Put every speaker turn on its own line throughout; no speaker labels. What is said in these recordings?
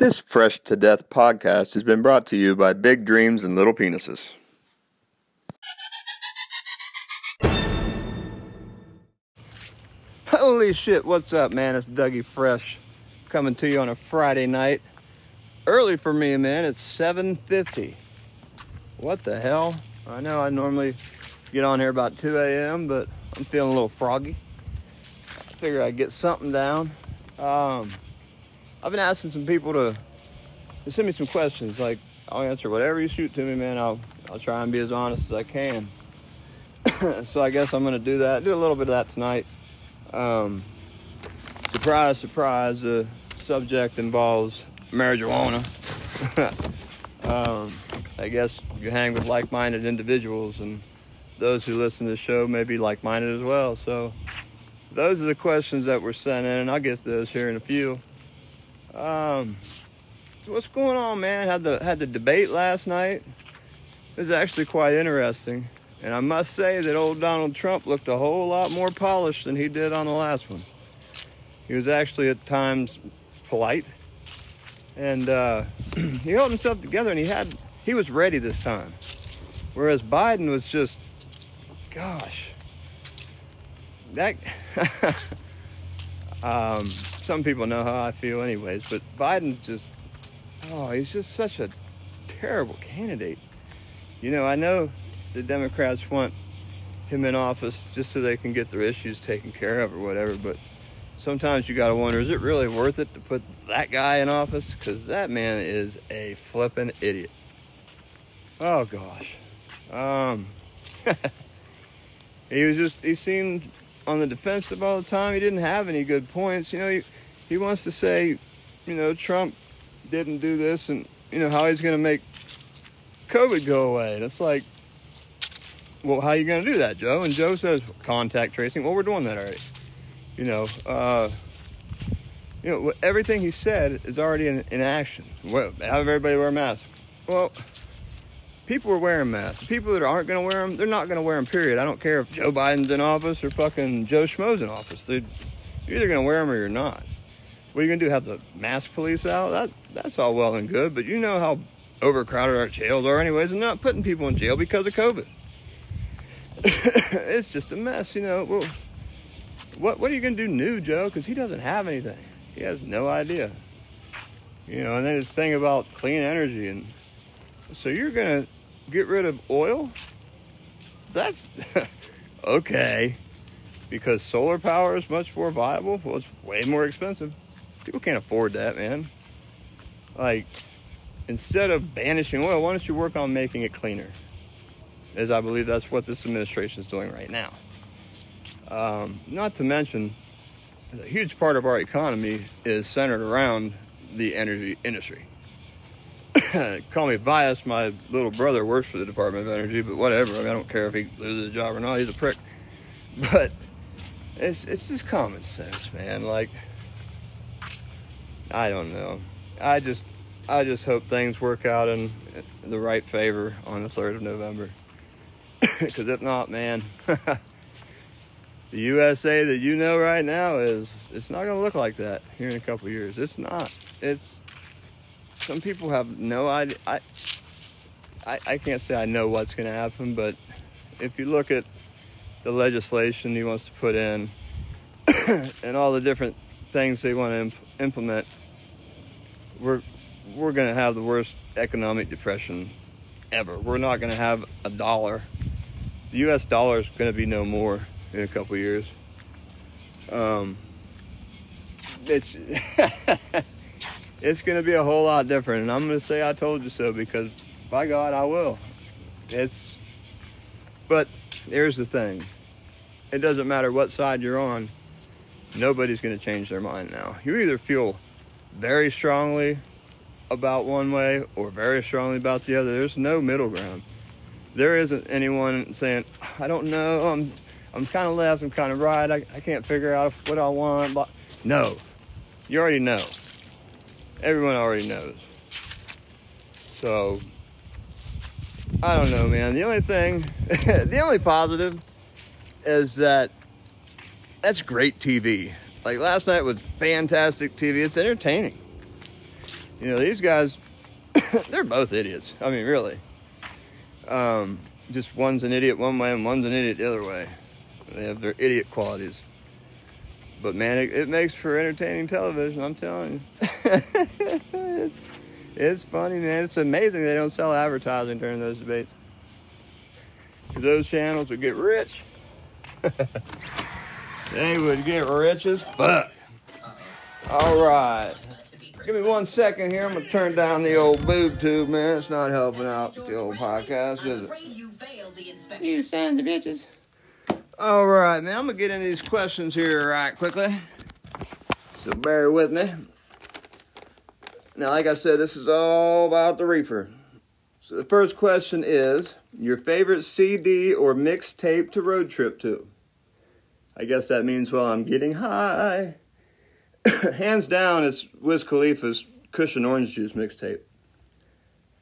This Fresh to Death podcast has been brought to you by Big Dreams and Little Penises. Holy shit, what's up, man? It's Dougie Fresh coming to you on a Friday night. Early for me, man. It's 7:50. What the hell? I know I normally get on here about 2 a.m., but I'm feeling a little froggy. I figure I'd get something down. Um, I've been asking some people to, to send me some questions. Like, I'll answer whatever you shoot to me, man. I'll I'll try and be as honest as I can. so I guess I'm gonna do that. Do a little bit of that tonight. Um, surprise, surprise. The subject involves marijuana. um, I guess you hang with like-minded individuals, and those who listen to the show may be like-minded as well. So those are the questions that were sent in, and I'll get those here in a few. Um, what's going on, man? Had the had the debate last night. It was actually quite interesting, and I must say that old Donald Trump looked a whole lot more polished than he did on the last one. He was actually at times polite, and uh, he held himself together, and he had he was ready this time. Whereas Biden was just, gosh, that. um, some people know how I feel, anyways. But Biden just, oh, he's just such a terrible candidate. You know, I know the Democrats want him in office just so they can get their issues taken care of or whatever. But sometimes you got to wonder, is it really worth it to put that guy in office? Because that man is a flippin' idiot. Oh gosh. Um, he was just, he seemed on the defensive all the time. He didn't have any good points. You know, he, he wants to say, you know, Trump didn't do this and, you know, how he's going to make COVID go away. And it's like, well, how are you going to do that, Joe? And Joe says, contact tracing. Well, we're doing that already. You know, uh, you know, everything he said is already in, in action. Well, have everybody wear masks. Well, people are wearing masks. People that aren't going to wear them, they're not going to wear them, period. I don't care if Joe Biden's in office or fucking Joe Schmo's in office. They're, you're either going to wear them or you're not. What are you going to do, have the mask police out? That That's all well and good, but you know how overcrowded our jails are anyways, and not putting people in jail because of COVID. it's just a mess, you know. Well, what what are you gonna do new, Joe? Because he doesn't have anything. He has no idea. You know, and then his thing about clean energy, and so you're gonna get rid of oil? That's okay, because solar power is much more viable. Well, it's way more expensive. People can't afford that, man. Like, instead of banishing oil, why don't you work on making it cleaner? As I believe that's what this administration is doing right now. Um, not to mention, a huge part of our economy is centered around the energy industry. Call me biased, my little brother works for the Department of Energy, but whatever. I, mean, I don't care if he loses a job or not, he's a prick. But it's, it's just common sense, man. Like, I don't know. I just I just hope things work out in the right favor on the 3rd of November. Because if not, man, the USA that you know right now is it's not going to look like that here in a couple years. It's not. It's some people have no idea. I I, I can't say I know what's going to happen, but if you look at the legislation he wants to put in and all the different things they want to imp- implement, we're we're going to have the worst economic depression ever. We're not going to have a dollar. The U.S. dollar is going to be no more in a couple years. Um, it's it's going to be a whole lot different, and I'm going to say I told you so because, by God, I will. It's, but here's the thing: it doesn't matter what side you're on. Nobody's going to change their mind now. You either feel very strongly about one way or very strongly about the other. There's no middle ground. There isn't anyone saying, I don't know, I'm I'm kind of left, I'm kind of right, I, I can't figure out what I want. But no, you already know. Everyone already knows. So, I don't know, man. The only thing, the only positive is that that's great TV. Like last night was fantastic TV. It's entertaining You know, these guys, they're both idiots. I mean, really. Um, just one's an idiot one way and one's an idiot the other way. They have their idiot qualities. But man, it, it makes for entertaining television, I'm telling you. it's, it's funny, man. It's amazing they don't sell advertising during those debates. Those channels would get rich. they would get rich as fuck. All right. Give me one second here. I'm going to turn down the old boob tube, man. It's not helping out the old podcast, is it? You sons of bitches. All right, man. I'm going to get into these questions here right quickly. So bear with me. Now, like I said, this is all about the reefer. So the first question is your favorite CD or mixtape to road trip to? I guess that means while I'm getting high. Hands down, it's Wiz Khalifa's Kush & Orange Juice mixtape.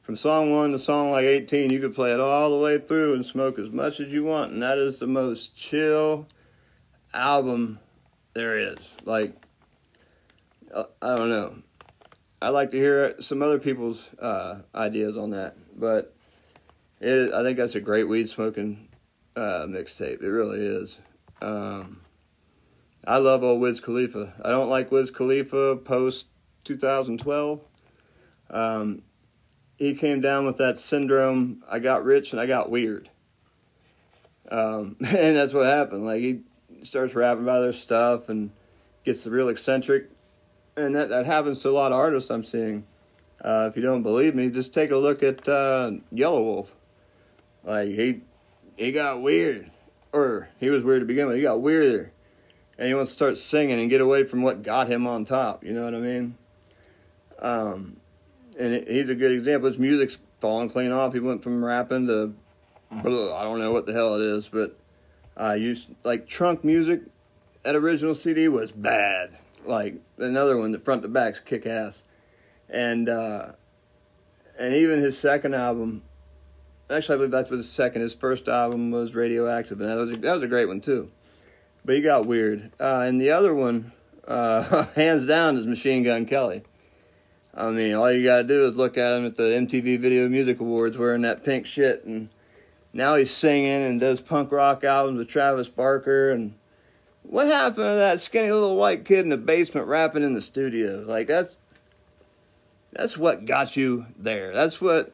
From song one to song like 18, you could play it all the way through and smoke as much as you want, and that is the most chill album there is. Like, uh, I don't know. I'd like to hear some other people's uh, ideas on that, but it, I think that's a great weed smoking uh, mixtape. It really is. Um, I love old Wiz Khalifa. I don't like Wiz Khalifa post 2012. Um, he came down with that syndrome. I got rich and I got weird. Um, and that's what happened. Like he starts rapping about other stuff and gets real eccentric and that, that happens to a lot of artists I'm seeing. Uh, if you don't believe me, just take a look at uh, Wolf. Like he he got weird, or he was weird to begin with. He got weirder, and he wants to start singing and get away from what got him on top. You know what I mean? Um, and he's a good example. His music's falling clean off. He went from rapping to blah, I don't know what the hell it is, but uh, used like Trunk Muzik. That original CD was bad like another one, the front to back's kick ass, and uh, and even his second album. Actually, I believe that's his second. His first album was Radioactive, and that was a, that was a great one too. But he got weird. Uh, and the other one, uh, hands down, is Machine Gun Kelly. I mean, all you gotta do is look at him at the MTV Video Music Awards wearing that pink shit, and now he's singing and does punk rock albums with Travis Barker and what happened to that skinny little white kid in the basement rapping in the studio? Like that's that's what got you there. That's what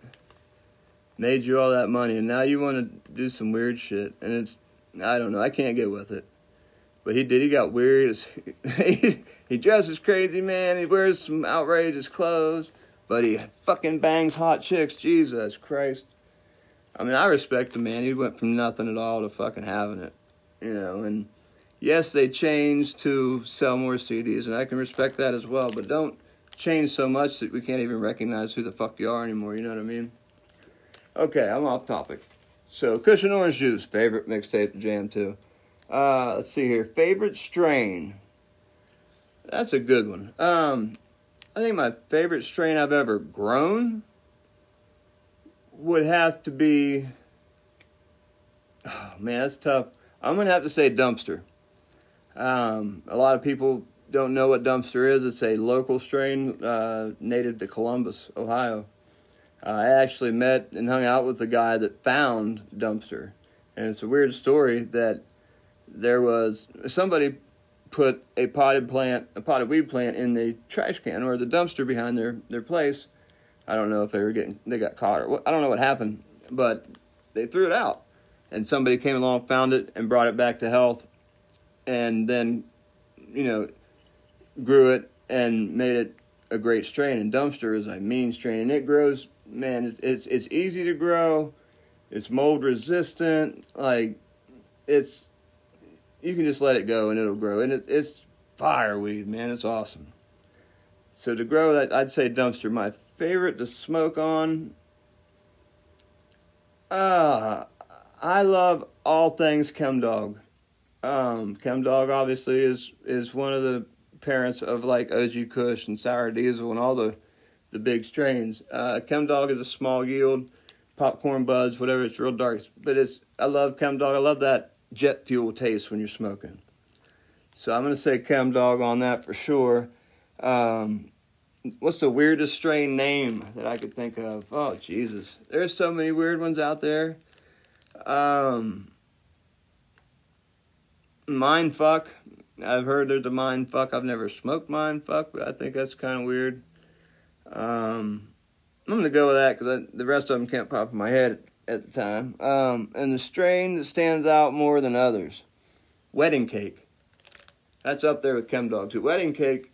made you all that money, and now you want to do some weird shit, and it's I don't know. I can't get with it. But he did. He got weird. he, he dresses crazy, man. He wears some outrageous clothes, but he fucking bangs hot chicks. Jesus Christ. I mean, I respect the man. He went from nothing at all to fucking having it, you know, and yes, they changed to sell more CDs, and I can respect that as well, but don't change so much that we can't even recognize who the fuck you are anymore, you know what I mean? Okay, I'm off topic. So, Kush & Orange Juice, favorite mixtape to jam to. Uh, let's see here. Favorite strain. That's a good one. Um, I think my favorite strain I've ever grown would have to be. Oh, man, that's tough. I'm going to have to say dumpster. Um, a lot of people don't know what dumpster is. It's a local strain uh, native to Columbus, Ohio. Uh, I actually met and hung out with the guy that found dumpster, and it's a weird story that there was somebody put a potted plant, a potted weed plant, in the trash can or the dumpster behind their their place. I don't know if they were getting they got caught or what, I don't know what happened, but they threw it out, and somebody came along, found it, and brought it back to health and then, you know, grew it and made it a great strain. And dumpster is a mean strain, and it grows. Man, it's it's, it's easy to grow. It's mold resistant. Like it's you can just let it go and it'll grow. And it, it's fireweed, man. It's awesome. So to grow that, I'd say dumpster. My favorite to smoke on. Uh, I love all things Chem Dog. Um, Chem Dog obviously is is one of the parents of like OG Kush and Sour Diesel and all the the big strains. Uh, Chem Dog is a small yield, popcorn buds, whatever. It's real dark, but it's I love Chem Dog. I love that jet fuel taste when you're smoking. So I'm gonna say Chem Dog on that for sure. Um, what's the weirdest strain name that I could think of? Oh Jesus, there's so many weird ones out there. Um, mind fuck. I've heard there's a mind fuck. I've never smoked mind fuck, but I think that's kind of weird. Um, I'm gonna go with that because the rest of them can't pop in my head at the time. Um, and the strain that stands out more than others, wedding cake. That's up there with chem too. Wedding cake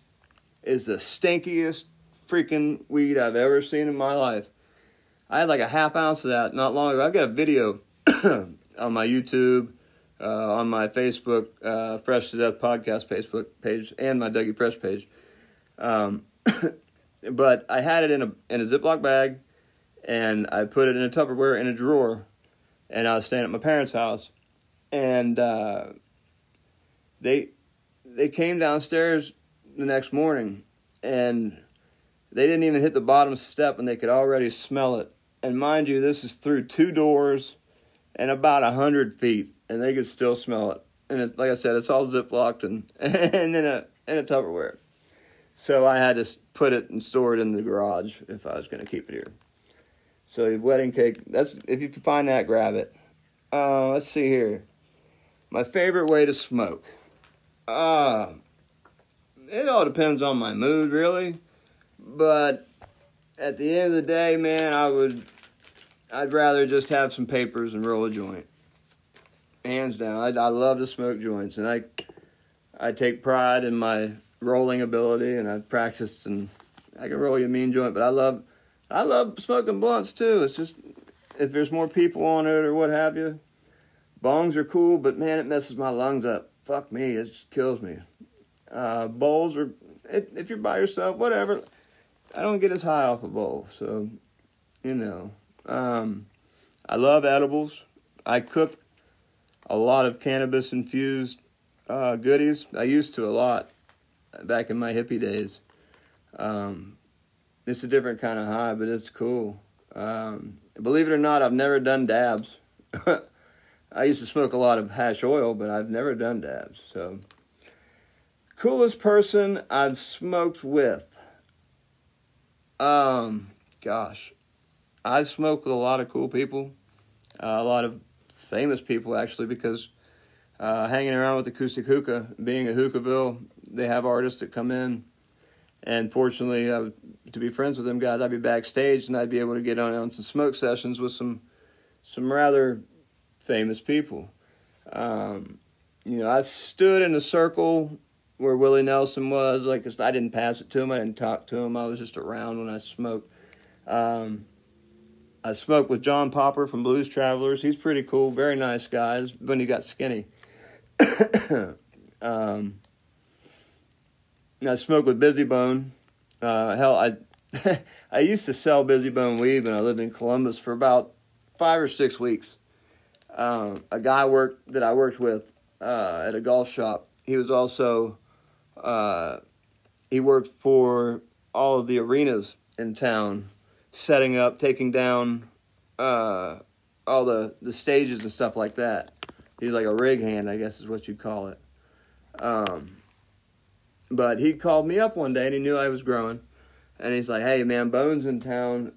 is the stinkiest freaking weed I've ever seen in my life. I had like a half ounce of that not long ago. I've got a video on my YouTube, uh, on my Facebook, uh, Fresh to Death podcast Facebook page, and my Dougie Fresh page. Um, but I had it in a in a Ziploc bag, and I put it in a Tupperware in a drawer, and I was staying at my parents' house, and uh, they they came downstairs the next morning, and they didn't even hit the bottom step, and they could already smell it. And mind you, this is through two doors and about a hundred feet, and they could still smell it. And it, like I said, it's all ziplocked and and in a in a Tupperware. So I had to put it and store it in the garage if I was going to keep it here. So wedding cake. That's if you can find that, grab it. Uh, let's see here. My favorite way to smoke. Uh, it all depends on my mood, really. But at the end of the day, man, I would, I'd rather just have some papers and roll a joint. Hands down, I, I love to smoke joints, and I, I take pride in my rolling ability, and I've practiced, and I can roll you a mean joint. But I love, I love smoking blunts too. It's just if there's more people on it or what have you. Bongs are cool, but man, it messes my lungs up. Fuck me, it just kills me. Uh, bowls are, it, if you're by yourself, whatever. I don't get as high off a bowl, so you know. Um, I love edibles. I cook a lot of cannabis infused uh, goodies. I used to a lot back in my hippie days. Um, it's a different kind of high, but it's cool. Um, believe it or not, I've never done dabs. I used to smoke a lot of hash oil, but I've never done dabs. So, coolest person I've smoked with. Um, gosh, I've smoked with a lot of cool people, uh, a lot of famous people actually, because uh, hanging around with Ekoostik Hookah, being a Hookahville, they have artists that come in, and fortunately, uh, to be friends with them guys, I'd be backstage and I'd be able to get on, on some smoke sessions with some some rather famous people. Um, you know, I stood in a circle where Willie Nelson was. Like I didn't pass it to him. I didn't talk to him. I was just around when I smoked. Um, I smoked with John Popper from Blues Travelers. He's pretty cool, very nice guy. When he got skinny. um, I smoked with Bizzy Bone. Uh, hell, I I used to sell Bizzy Bone weed when I lived in Columbus for about five or six weeks. Um, a guy worked that I worked with uh, at a golf shop. He was also uh, he worked for all of the arenas in town, setting up, taking down uh, all the, the stages and stuff like that. He's like a rig hand, I guess is what you'd call it. Um, but he called me up one day and he knew I was growing. And he's like, hey, man, Bones in town.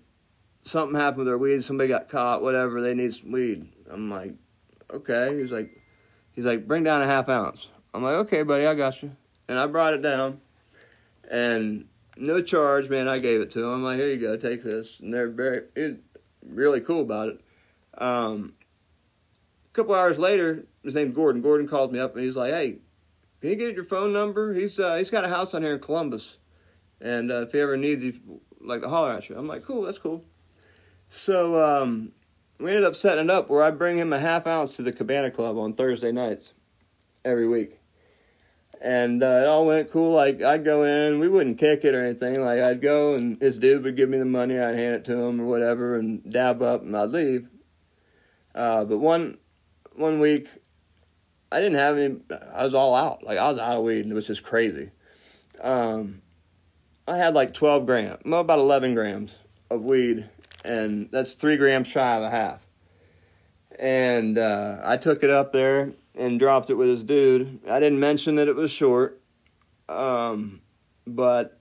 Something happened with their weed. Somebody got caught, whatever. They need some weed. I'm like, okay. He's like, he's like, bring down a half ounce. I'm like, okay, buddy, I got you and I brought it down, and no charge, man. I gave it to him. I'm like, here you go, take this, and they're very it, really cool about it. Um, a couple hours later, his name's Gordon. Gordon called me up and he's like, hey, can you get your phone number? He's uh, he's got a house on here in Columbus, and uh, if he ever needs you, like to holler at you. I'm like, cool, that's cool. So um, we ended up setting it up where I bring him a half ounce to the Cabana Club on Thursday nights every week and uh, it all went cool. Like I'd go in, we wouldn't kick it or anything. Like I'd go and this dude would give me the money, I'd hand it to him or whatever, and dab up, and I'd leave. Uh, but one one week, I didn't have any. I was all out. Like I was out of weed, and it was just crazy. Um, I had like twelve grams, about eleven grams of weed, and that's three grams shy of a half. And uh, I took it up there and dropped it with his dude. I didn't mention that it was short, um, but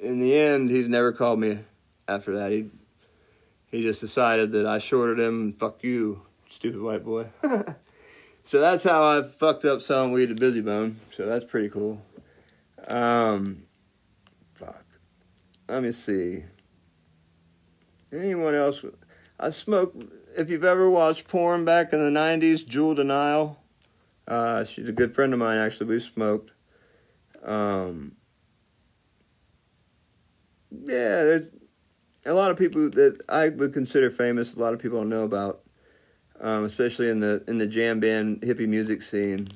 in the end, he's never called me after that. He he just decided that I shorted him. Fuck you, stupid white boy. so that's how I fucked up selling weed to Bizzy Bone. So that's pretty cool. Um, fuck. Let me see. Anyone else? I smoked. If you've ever watched porn back in the '90s, Jewel De'Nyle. Uh, she's a good friend of mine. Actually, we smoked. Um, yeah, there's a lot of people that I would consider famous. A lot of people don't know about, um, especially in the in the jam band hippie music scene.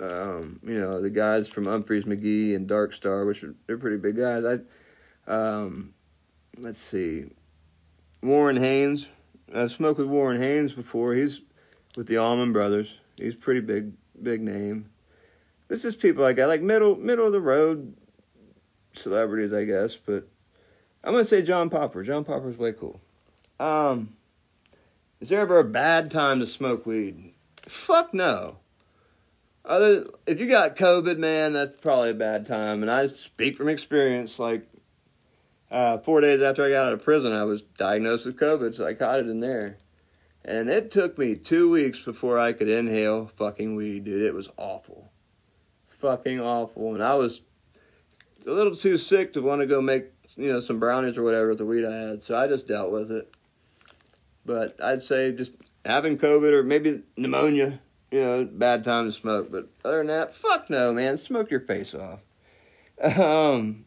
Um, you know, the guys from Umphrey's McGee and Dark Star, which are they're pretty big guys. I, um, let's see, Warren Haynes. I've smoked with Warren Haynes before. He's with the Allman Brothers. He's pretty big, big name. This is people like I like middle middle of the road celebrities, I guess. But I'm gonna say John Popper. John Popper's way cool. Um, is there ever a bad time to smoke weed? Fuck no. Other if you got COVID, man, that's probably a bad time. And I speak from experience. Like uh, four days after I got out of prison, I was diagnosed with COVID, so I caught it in there. And it took me two weeks before I could inhale fucking weed, dude. It was awful. Fucking awful. And I was a little too sick to want to go make, you know, some brownies or whatever with the weed I had. So I just dealt with it. But I'd say just having COVID or maybe pneumonia, you know, bad time to smoke. But other than that, fuck no, man. Smoke your face off. Um,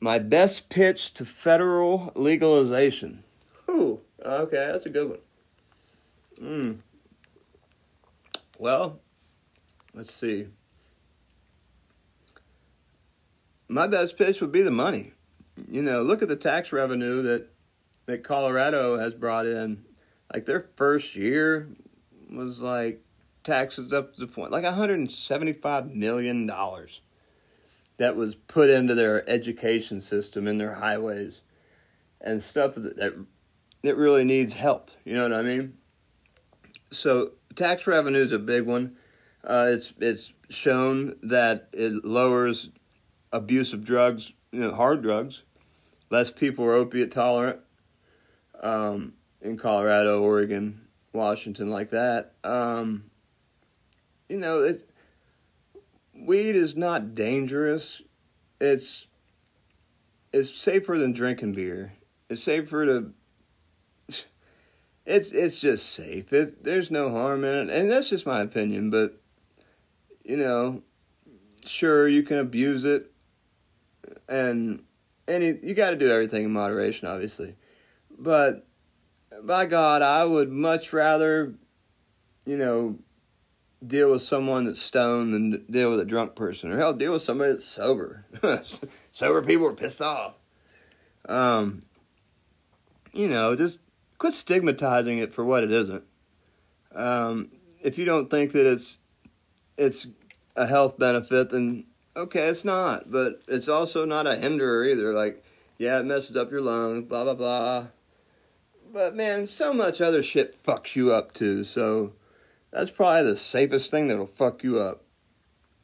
my best pitch to federal legalization. Ooh, okay, that's a good one. Hmm. Well, let's see. My best pitch would be the money. You know, look at the tax revenue that that Colorado has brought in. Like their first year was like taxes up to the point like 175 million dollars that was put into their education system in their highways and stuff that, that that really needs help. You know what I mean? So tax revenue is a big one. Uh, it's it's shown that it lowers abuse of drugs, you know, hard drugs. Less people are opiate tolerant um, in Colorado, Oregon, Washington, like that. Um, you know, it, weed is not dangerous. It's it's safer than drinking beer. It's safer to. It's it's just safe. It, there's no harm in it, and that's just my opinion. But you know, sure you can abuse it, and any you got to do everything in moderation, obviously. But by God, I would much rather, you know, deal with someone that's stoned than deal with a drunk person, or hell, deal with somebody that's sober. sober people are pissed off. Um, you know, just quit stigmatizing it for what it isn't. Um, if you don't think that it's it's a health benefit, then okay, it's not. But it's also not a hinderer either. Like, yeah, it messes up your lungs, blah blah blah. But man, so much other shit fucks you up too. So that's probably the safest thing that'll fuck you up.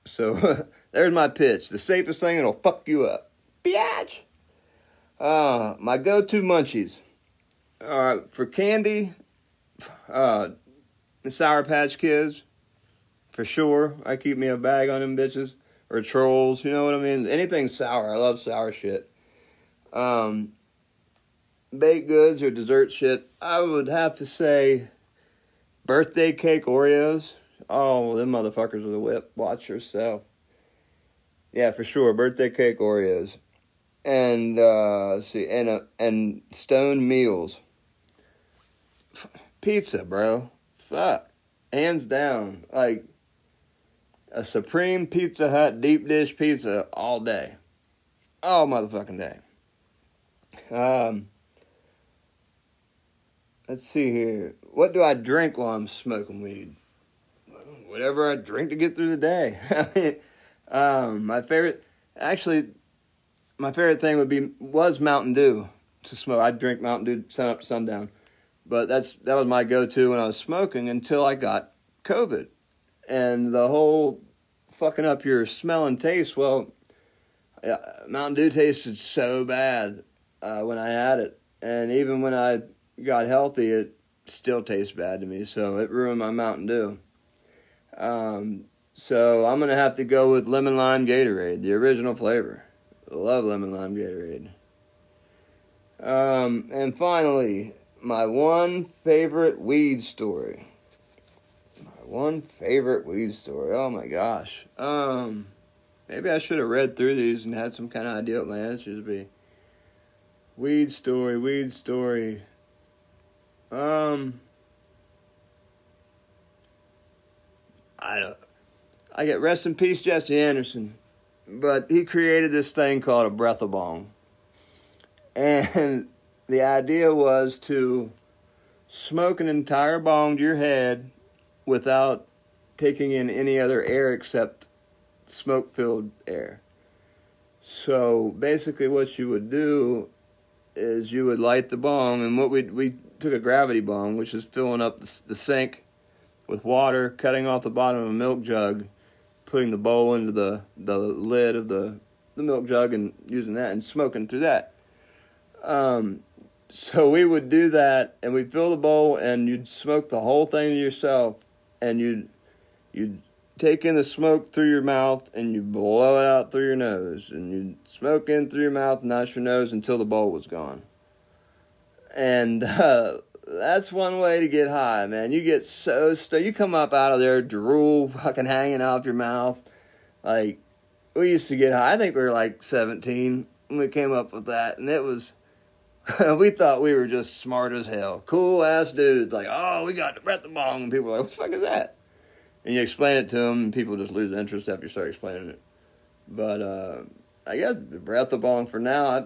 So there's my pitch. The safest thing that'll fuck you up. Biatch. Uh, my go-to munchies. All right, for candy, uh, the Sour Patch Kids, for sure. I keep me a bag on them bitches or trolls. You know what I mean? Anything sour. I love sour shit. Um, baked goods or dessert shit. I would have to say Birthday cake Oreos. Oh, them motherfuckers with a whip. Watch yourself. Yeah, for sure. Birthday cake Oreos. And uh see and uh, and stone meals. Pizza, bro. Fuck. Hands down. Like a supreme Pizza Hut deep dish pizza all day. All motherfucking day. Um let's see here. What do I drink while I'm smoking weed? Whatever I drink to get through the day. um, my favorite, actually, my favorite thing would be was Mountain Dew to smoke. I'd drink Mountain Dew sun up to sundown, but that's that was my go-to when I was smoking until I got COVID, and the whole fucking up your smell and taste. Well, Mountain Dew tasted so bad uh, when I had it, and even when I got healthy, it still tastes bad to me. So it ruined my Mountain Dew. Um, so I'm gonna have to go with lemon lime Gatorade, the original flavor. Love lemon lime Gatorade. Um, and finally, my one favorite weed story. My one favorite weed story. Oh my gosh. Um, maybe I should have read through these and had some kind of idea what my answers would be. Weed story, weed story. Um, I don't. I get rest in peace, Jesse Anderson, but he created this thing called a breath of bong, and the idea was to smoke an entire bong to your head without taking in any other air except smoke filled air. So basically, what you would do is you would light the bong, and what we we took a gravity bong, which is filling up the, the sink with water, cutting off the bottom of a milk jug, putting the bowl into the the lid of the the milk jug, and using that and smoking through that. Um, so we would do that, and we'd fill the bowl, and you'd smoke the whole thing yourself, and you'd you'd take in the smoke through your mouth, and you blow it out through your nose, and you'd smoke in through your mouth and out your nose until the bowl was gone. And uh, that's one way to get high, man. You get so st- you come up out of there, drool fucking hanging off your mouth. Like we used to get high. I think we were like seventeen when we came up with that, and it was we thought we were just smart as hell. Cool ass dudes. Like, oh, we got the breath of bong. And people were like, what the fuck is that? And you explain it to them, and people just lose interest after you start explaining it. But uh, I guess the breath of bong for now. I,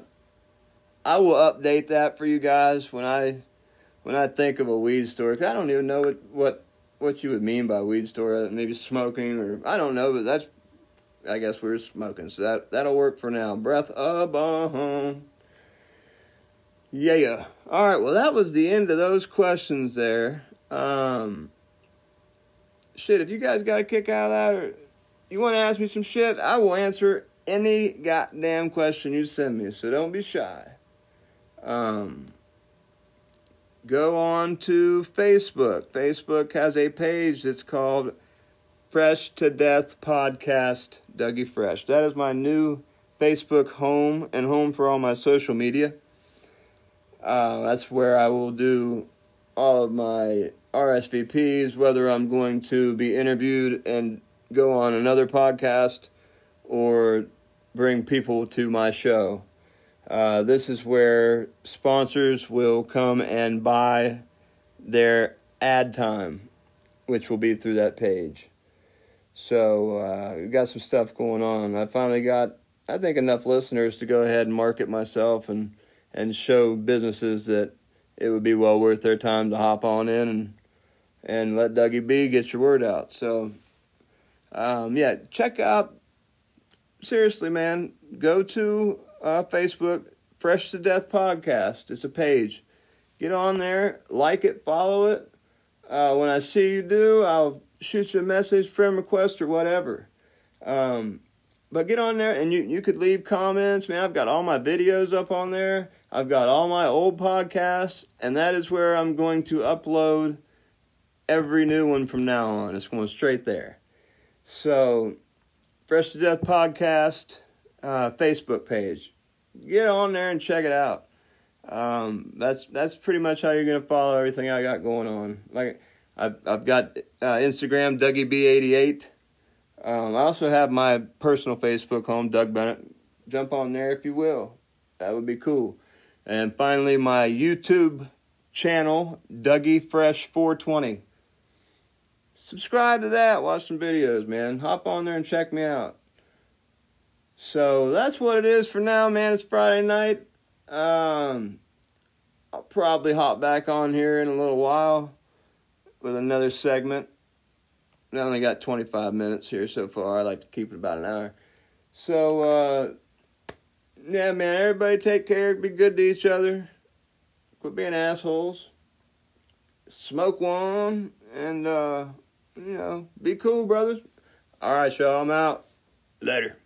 I will update that for you guys when I when I think of a weed store. I don't even know what, what what you would mean by weed store. Maybe smoking or I don't know, but that's I guess we are smoking. So that that'll work for now. Breath of bong. Yeah. All right. Well, that was the end of those questions there. Um, shit, if you guys got a kick out of that or you want to ask me some shit, I will answer any goddamn question you send me. So don't be shy. Um, go on to Facebook. Facebook has a page that's called Fresh to Death Podcast Dougie Fresh. That is my new Facebook home and home for all my social media. Uh, that's where I will do all of my RSVPs, whether I'm going to be interviewed and go on another podcast or bring people to my show. Uh, this is where sponsors will come and buy their ad time, which will be through that page. So uh, we've got some stuff going on. I finally got, I think, enough listeners to go ahead and market myself and and show businesses that it would be well worth their time to hop on in and and let Dougie B get your word out. So, um, yeah, check out. Seriously, man, go to uh, Facebook, Fresh to Death Podcast. It's a page. Get on there, like it, follow it. Uh, when I see you do, I'll shoot you a message, friend request, or whatever. Um, but get on there and you, you could leave comments. Man, I've got all my videos up on there. I've got all my old podcasts, and that is where I'm going to upload every new one from now on. It's going straight there. So, Fresh to Death Podcast uh, Facebook page. Get on there and check it out. Um, that's that's pretty much how you're gonna follow everything I got going on. Like I've I've got uh, Instagram Dougie B88. Um, I also have my personal Facebook home Doug Bennett. Jump on there if you will. That would be cool. And finally, my YouTube channel, Dougie Fresh 420. Subscribe to that. Watch some videos, man. Hop on there and check me out. So that's what it is for now, man. It's Friday night. Um, I'll probably hop back on here in a little while with another segment. I only got 25 minutes here so far. I like to keep it about an hour. So, uh, yeah, man, everybody take care. Be good to each other. Quit being assholes. Smoke one and, uh, you know, be cool, brothers. All right, y'all, I'm out. Later.